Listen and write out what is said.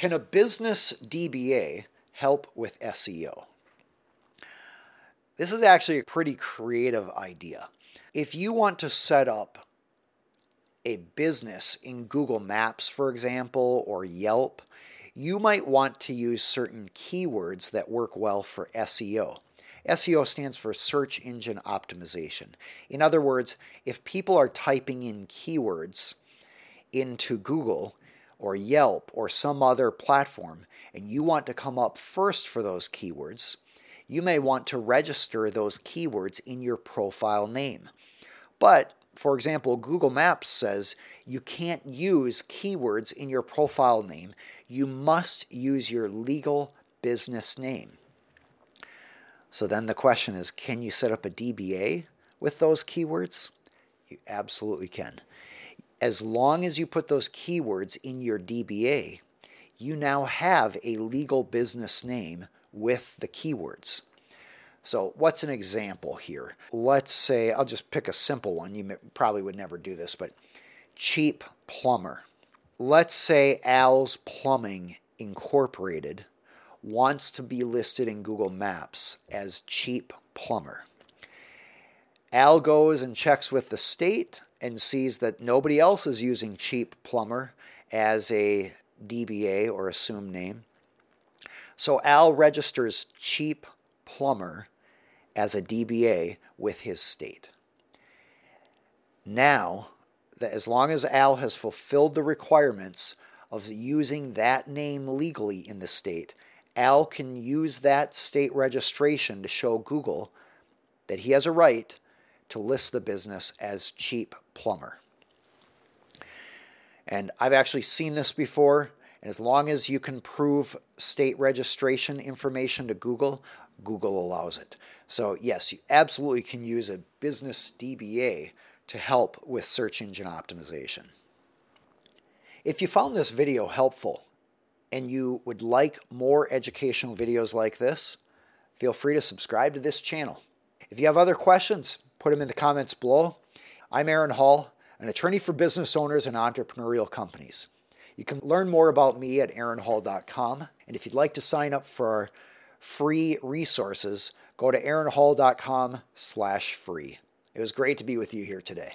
Can a business DBA help with SEO? This is actually a pretty creative idea. If you want to set up a business in Google Maps, for example, or Yelp, you might want to use certain keywords that work well for SEO. SEO stands for search engine optimization. In other words, if people are typing in keywords into Google or Yelp or some other platform and you want to come up first for those keywords, you may want to register those keywords in your profile name. But for example, Google Maps says you can't use keywords in your profile name. You must use your legal business name. So then the question is can you set up a DBA with those keywords? You absolutely can. As long as you put those keywords in your DBA, you now have a legal business name with the keywords. So, what's an example here? Let's say, I'll just pick a simple one. You probably would never do this, but cheap plumber. Let's say Al's Plumbing Incorporated wants to be listed in Google Maps as cheap plumber. Al goes and checks with the state and sees that nobody else is using cheap plumber as a DBA or assumed name. So Al registers cheap plumber as a DBA with his state. Now, as long as Al has fulfilled the requirements of using that name legally in the state, Al can use that state registration to show Google that he has a right to list the business as cheap plumber. And I've actually seen this before. And as long as you can prove state registration information to Google, Google allows it. So, yes, you absolutely can use a business DBA to help with search engine optimization. If you found this video helpful and you would like more educational videos like this, feel free to subscribe to this channel. If you have other questions, put them in the comments below. I'm Aaron Hall, an attorney for business owners and entrepreneurial companies. You can learn more about me at aaronhall.com. And if you'd like to sign up for our free resources, go to aaronhall.com slash free. It was great to be with you here today.